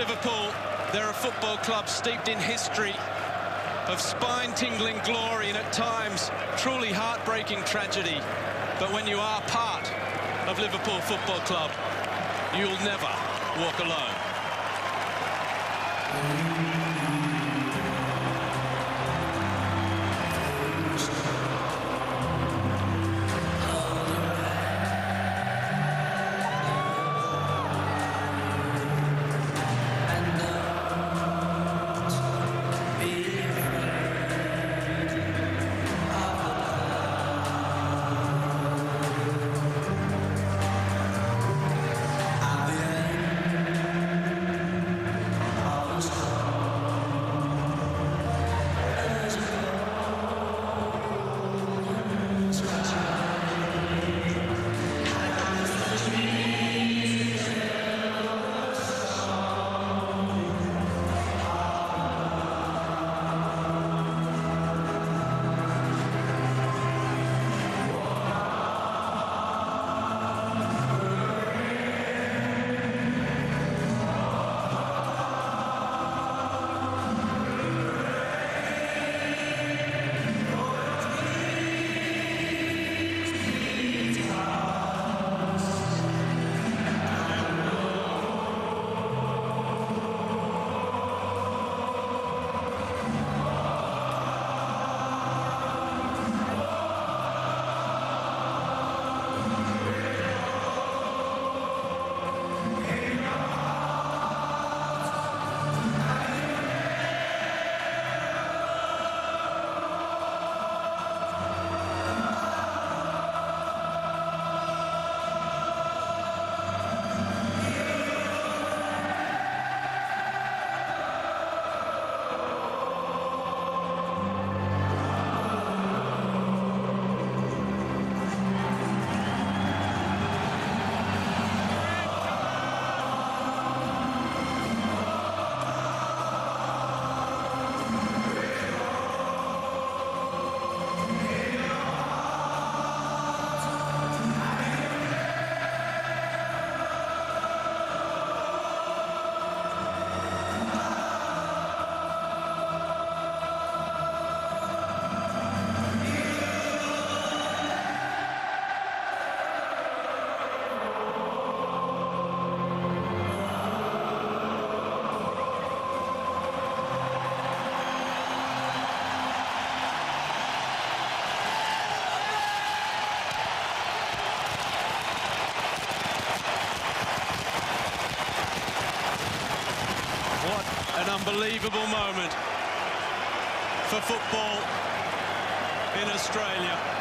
Liverpool, they're a football club steeped in history of spine-tingling glory and at times truly heartbreaking tragedy. But when you are part of Liverpool Football Club, you'll never walk alone. Unbelievable moment for football in Australia.